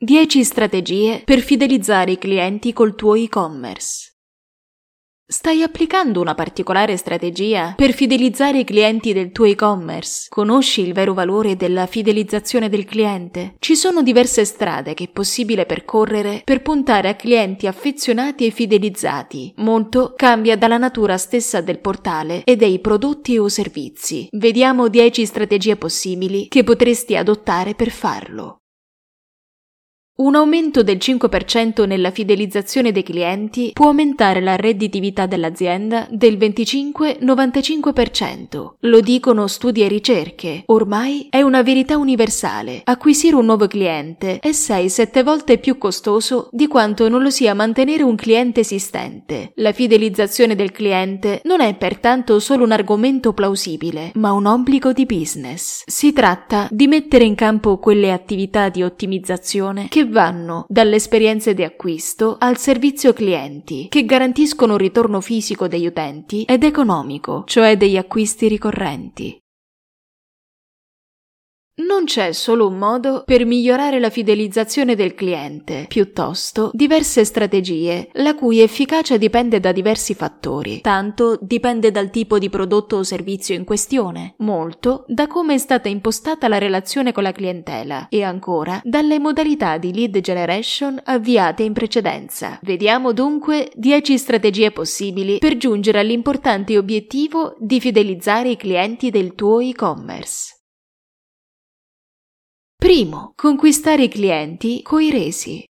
10 strategie per fidelizzare i clienti col tuo e-commerce. Stai applicando una particolare strategia per fidelizzare i clienti del tuo e-commerce? Conosci il vero valore della fidelizzazione del cliente? Ci sono diverse strade che è possibile percorrere per puntare a clienti affezionati e fidelizzati. Molto cambia dalla natura stessa del portale e dei prodotti o servizi. Vediamo 10 strategie possibili che potresti adottare per farlo. Un aumento del 5% nella fidelizzazione dei clienti può aumentare la redditività dell'azienda del 25-95%. Lo dicono studi e ricerche. Ormai è una verità universale. Acquisire un nuovo cliente è 6-7 volte più costoso di quanto non lo sia mantenere un cliente esistente. La fidelizzazione del cliente non è pertanto solo un argomento plausibile, ma un obbligo di business. Si tratta di mettere in campo quelle attività di ottimizzazione che vanno dalle esperienze di acquisto al servizio clienti, che garantiscono un ritorno fisico degli utenti ed economico, cioè degli acquisti ricorrenti. Non c'è solo un modo per migliorare la fidelizzazione del cliente, piuttosto diverse strategie, la cui efficacia dipende da diversi fattori. Tanto dipende dal tipo di prodotto o servizio in questione, molto da come è stata impostata la relazione con la clientela e ancora dalle modalità di lead generation avviate in precedenza. Vediamo dunque 10 strategie possibili per giungere all'importante obiettivo di fidelizzare i clienti del tuo e-commerce. Primo, conquistare i clienti coi resi.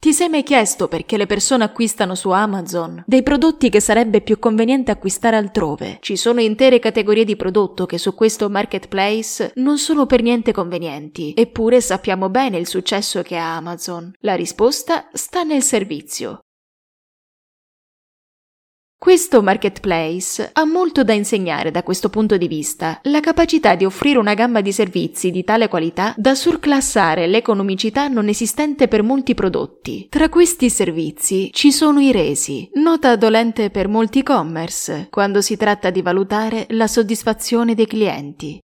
Ti sei mai chiesto perché le persone acquistano su Amazon dei prodotti che sarebbe più conveniente acquistare altrove? Ci sono intere categorie di prodotto che su questo marketplace non sono per niente convenienti, eppure sappiamo bene il successo che ha Amazon. La risposta sta nel servizio. Questo marketplace ha molto da insegnare da questo punto di vista, la capacità di offrire una gamma di servizi di tale qualità da surclassare l'economicità non esistente per molti prodotti. Tra questi servizi ci sono i resi, nota dolente per molti e-commerce, quando si tratta di valutare la soddisfazione dei clienti.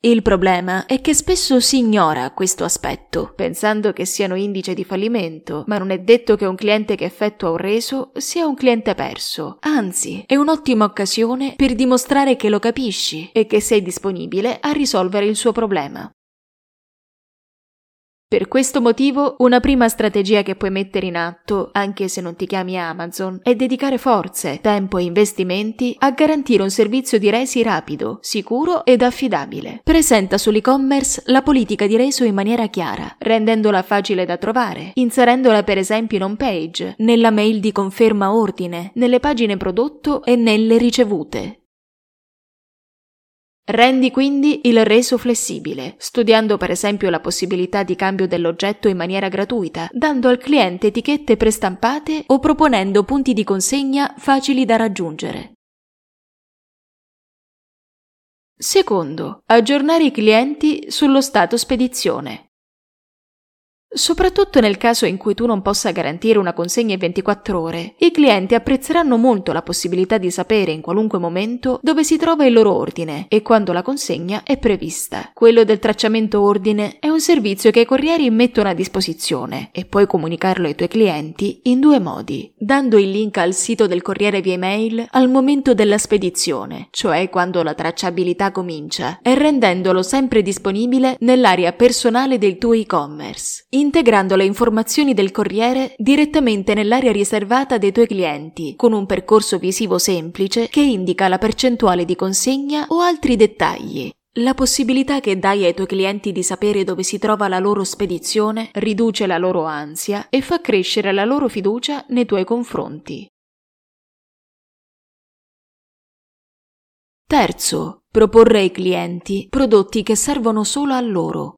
Il problema è che spesso si ignora questo aspetto, pensando che siano indice di fallimento, ma non è detto che un cliente che effettua un reso sia un cliente perso. Anzi, è un'ottima occasione per dimostrare che lo capisci e che sei disponibile a risolvere il suo problema. Per questo motivo, una prima strategia che puoi mettere in atto, anche se non ti chiami Amazon, è dedicare forze, tempo e investimenti a garantire un servizio di resi rapido, sicuro ed affidabile. Presenta sull'e-commerce la politica di reso in maniera chiara, rendendola facile da trovare, inserendola per esempio in home page, nella mail di conferma ordine, nelle pagine prodotto e nelle ricevute. Rendi quindi il reso flessibile, studiando per esempio la possibilità di cambio dell'oggetto in maniera gratuita, dando al cliente etichette prestampate o proponendo punti di consegna facili da raggiungere. Secondo, aggiornare i clienti sullo stato spedizione. Soprattutto nel caso in cui tu non possa garantire una consegna in 24 ore, i clienti apprezzeranno molto la possibilità di sapere in qualunque momento dove si trova il loro ordine e quando la consegna è prevista. Quello del tracciamento ordine è un servizio che i corrieri mettono a disposizione e puoi comunicarlo ai tuoi clienti in due modi, dando il link al sito del corriere via email al momento della spedizione, cioè quando la tracciabilità comincia, e rendendolo sempre disponibile nell'area personale del tuo e-commerce integrando le informazioni del corriere direttamente nell'area riservata dei tuoi clienti, con un percorso visivo semplice che indica la percentuale di consegna o altri dettagli. La possibilità che dai ai tuoi clienti di sapere dove si trova la loro spedizione riduce la loro ansia e fa crescere la loro fiducia nei tuoi confronti. Terzo, proporre ai clienti prodotti che servono solo a loro,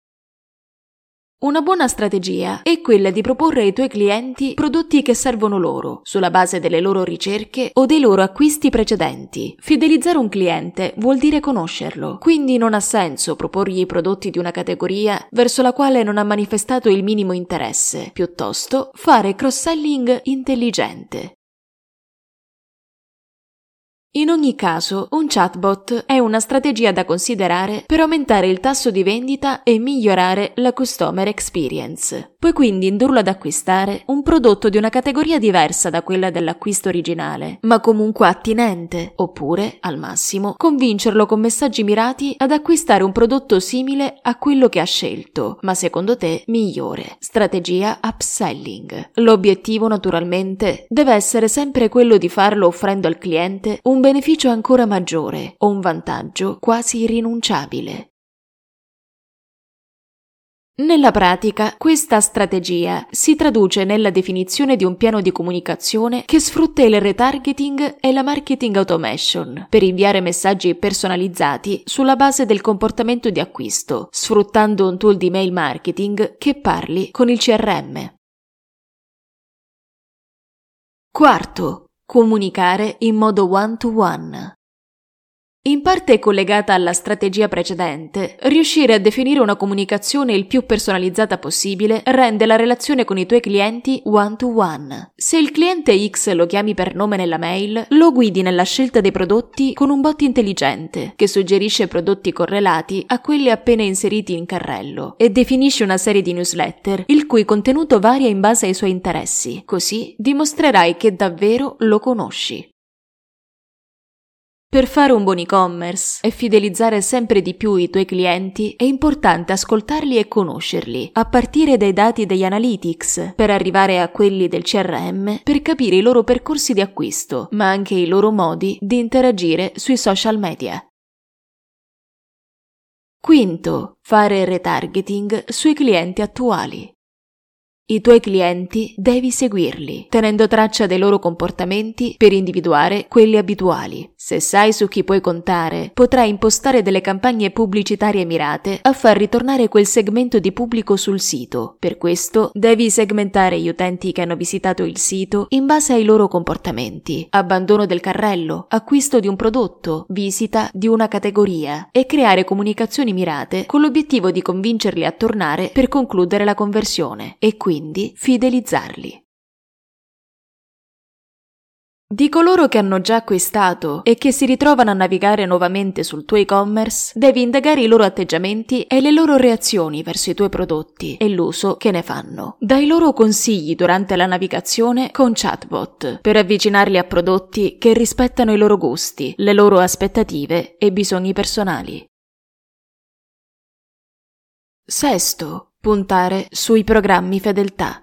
una buona strategia è quella di proporre ai tuoi clienti prodotti che servono loro, sulla base delle loro ricerche o dei loro acquisti precedenti. Fidelizzare un cliente vuol dire conoscerlo, quindi non ha senso proporgli i prodotti di una categoria verso la quale non ha manifestato il minimo interesse, piuttosto fare cross-selling intelligente. In ogni caso, un chatbot è una strategia da considerare per aumentare il tasso di vendita e migliorare la customer experience. Puoi quindi indurlo ad acquistare un prodotto di una categoria diversa da quella dell'acquisto originale, ma comunque attinente, oppure, al massimo, convincerlo con messaggi mirati ad acquistare un prodotto simile a quello che ha scelto, ma secondo te migliore. Strategia upselling. L'obiettivo, naturalmente, deve essere sempre quello di farlo offrendo al cliente un beneficio ancora maggiore o un vantaggio quasi irrinunciabile. Nella pratica, questa strategia si traduce nella definizione di un piano di comunicazione che sfrutta il retargeting e la marketing automation per inviare messaggi personalizzati sulla base del comportamento di acquisto, sfruttando un tool di mail marketing che parli con il CRM. Quarto, Comunicare in modo one-to-one. In parte collegata alla strategia precedente, riuscire a definire una comunicazione il più personalizzata possibile rende la relazione con i tuoi clienti one-to-one. Se il cliente X lo chiami per nome nella mail, lo guidi nella scelta dei prodotti con un bot intelligente che suggerisce prodotti correlati a quelli appena inseriti in carrello e definisce una serie di newsletter il cui contenuto varia in base ai suoi interessi. Così dimostrerai che davvero lo conosci. Per fare un buon e-commerce e fidelizzare sempre di più i tuoi clienti è importante ascoltarli e conoscerli, a partire dai dati degli analytics, per arrivare a quelli del CRM, per capire i loro percorsi di acquisto, ma anche i loro modi di interagire sui social media. Quinto, fare retargeting sui clienti attuali. I tuoi clienti devi seguirli, tenendo traccia dei loro comportamenti per individuare quelli abituali. Se sai su chi puoi contare, potrai impostare delle campagne pubblicitarie mirate a far ritornare quel segmento di pubblico sul sito. Per questo devi segmentare gli utenti che hanno visitato il sito in base ai loro comportamenti, abbandono del carrello, acquisto di un prodotto, visita di una categoria e creare comunicazioni mirate con l'obiettivo di convincerli a tornare per concludere la conversione e quindi quindi fidelizzarli. Di coloro che hanno già acquistato e che si ritrovano a navigare nuovamente sul tuo e-commerce, devi indagare i loro atteggiamenti e le loro reazioni verso i tuoi prodotti e l'uso che ne fanno. Dai loro consigli durante la navigazione con chatbot per avvicinarli a prodotti che rispettano i loro gusti, le loro aspettative e bisogni personali. Sesto, Puntare sui programmi fedeltà.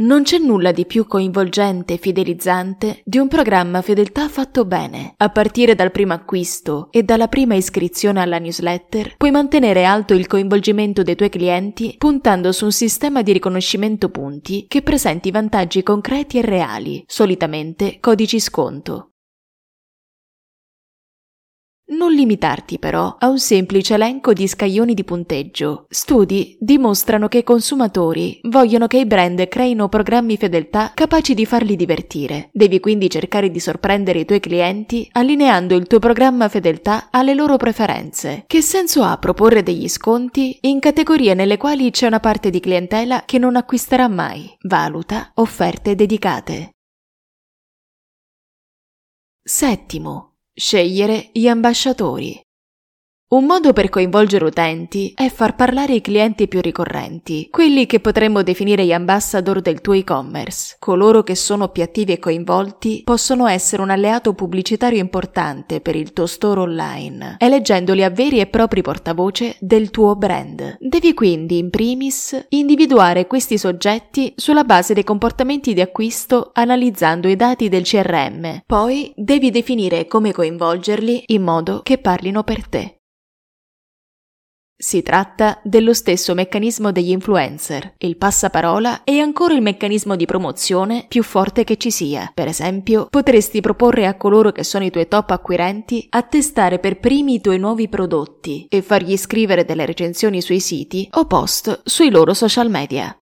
Non c'è nulla di più coinvolgente e fidelizzante di un programma fedeltà fatto bene. A partire dal primo acquisto e dalla prima iscrizione alla newsletter, puoi mantenere alto il coinvolgimento dei tuoi clienti puntando su un sistema di riconoscimento punti che presenti vantaggi concreti e reali, solitamente codici sconto. Non limitarti però a un semplice elenco di scaglioni di punteggio. Studi dimostrano che i consumatori vogliono che i brand creino programmi fedeltà capaci di farli divertire. Devi quindi cercare di sorprendere i tuoi clienti allineando il tuo programma fedeltà alle loro preferenze. Che senso ha proporre degli sconti in categorie nelle quali c'è una parte di clientela che non acquisterà mai? Valuta offerte dedicate. Settimo. Scegliere gli ambasciatori. Un modo per coinvolgere utenti è far parlare i clienti più ricorrenti, quelli che potremmo definire gli ambassador del tuo e-commerce. Coloro che sono più attivi e coinvolti possono essere un alleato pubblicitario importante per il tuo store online, eleggendoli a veri e propri portavoce del tuo brand. Devi quindi, in primis, individuare questi soggetti sulla base dei comportamenti di acquisto analizzando i dati del CRM. Poi devi definire come coinvolgerli in modo che parlino per te. Si tratta dello stesso meccanismo degli influencer. Il passaparola è ancora il meccanismo di promozione più forte che ci sia. Per esempio, potresti proporre a coloro che sono i tuoi top acquirenti a testare per primi i tuoi nuovi prodotti e fargli scrivere delle recensioni sui siti o post sui loro social media.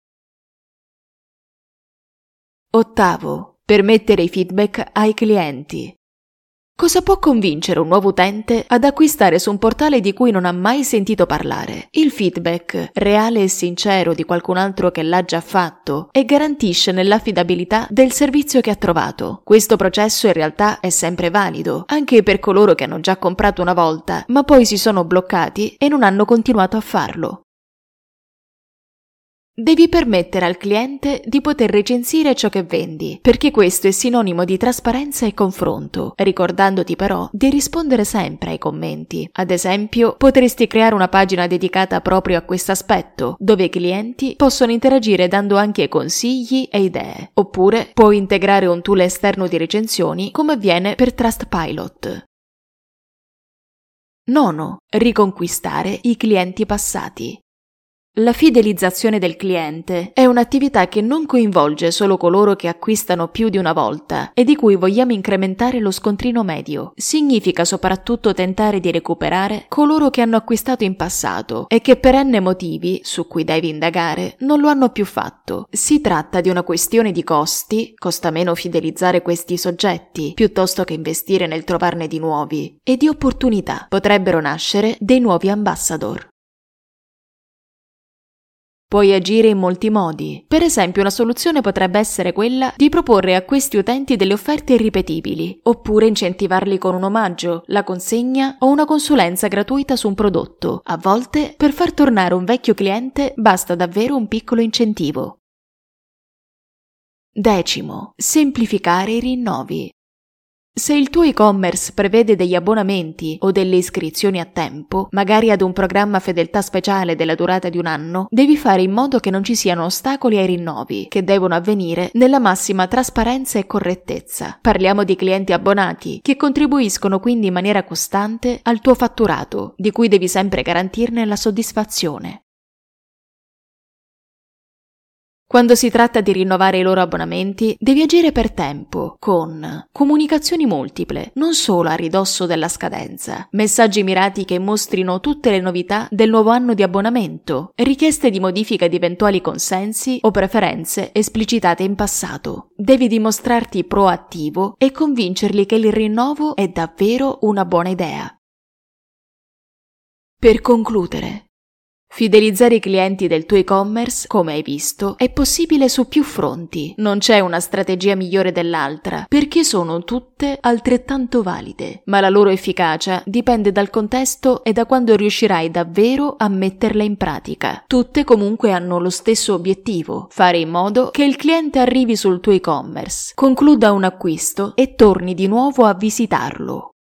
Ottavo. Permettere i feedback ai clienti. Cosa può convincere un nuovo utente ad acquistare su un portale di cui non ha mai sentito parlare? Il feedback, reale e sincero di qualcun altro che l'ha già fatto e garantisce nell'affidabilità del servizio che ha trovato. Questo processo in realtà è sempre valido, anche per coloro che hanno già comprato una volta, ma poi si sono bloccati e non hanno continuato a farlo. Devi permettere al cliente di poter recensire ciò che vendi, perché questo è sinonimo di trasparenza e confronto, ricordandoti però di rispondere sempre ai commenti. Ad esempio, potresti creare una pagina dedicata proprio a questo aspetto, dove i clienti possono interagire dando anche consigli e idee. Oppure puoi integrare un tool esterno di recensioni come avviene per Trustpilot. Nono. Riconquistare i clienti passati. La fidelizzazione del cliente è un'attività che non coinvolge solo coloro che acquistano più di una volta e di cui vogliamo incrementare lo scontrino medio. Significa soprattutto tentare di recuperare coloro che hanno acquistato in passato e che per n motivi, su cui devi indagare, non lo hanno più fatto. Si tratta di una questione di costi, costa meno fidelizzare questi soggetti piuttosto che investire nel trovarne di nuovi, e di opportunità. Potrebbero nascere dei nuovi ambassador. Puoi agire in molti modi. Per esempio, una soluzione potrebbe essere quella di proporre a questi utenti delle offerte irripetibili, oppure incentivarli con un omaggio, la consegna o una consulenza gratuita su un prodotto. A volte, per far tornare un vecchio cliente basta davvero un piccolo incentivo. Decimo. Semplificare i rinnovi. Se il tuo e-commerce prevede degli abbonamenti o delle iscrizioni a tempo, magari ad un programma fedeltà speciale della durata di un anno, devi fare in modo che non ci siano ostacoli ai rinnovi, che devono avvenire nella massima trasparenza e correttezza. Parliamo di clienti abbonati, che contribuiscono quindi in maniera costante al tuo fatturato, di cui devi sempre garantirne la soddisfazione. Quando si tratta di rinnovare i loro abbonamenti, devi agire per tempo, con comunicazioni multiple, non solo a ridosso della scadenza, messaggi mirati che mostrino tutte le novità del nuovo anno di abbonamento, richieste di modifica di eventuali consensi o preferenze esplicitate in passato. Devi dimostrarti proattivo e convincerli che il rinnovo è davvero una buona idea. Per concludere, Fidelizzare i clienti del tuo e-commerce, come hai visto, è possibile su più fronti. Non c'è una strategia migliore dell'altra, perché sono tutte altrettanto valide, ma la loro efficacia dipende dal contesto e da quando riuscirai davvero a metterle in pratica. Tutte comunque hanno lo stesso obiettivo, fare in modo che il cliente arrivi sul tuo e-commerce, concluda un acquisto e torni di nuovo a visitarlo.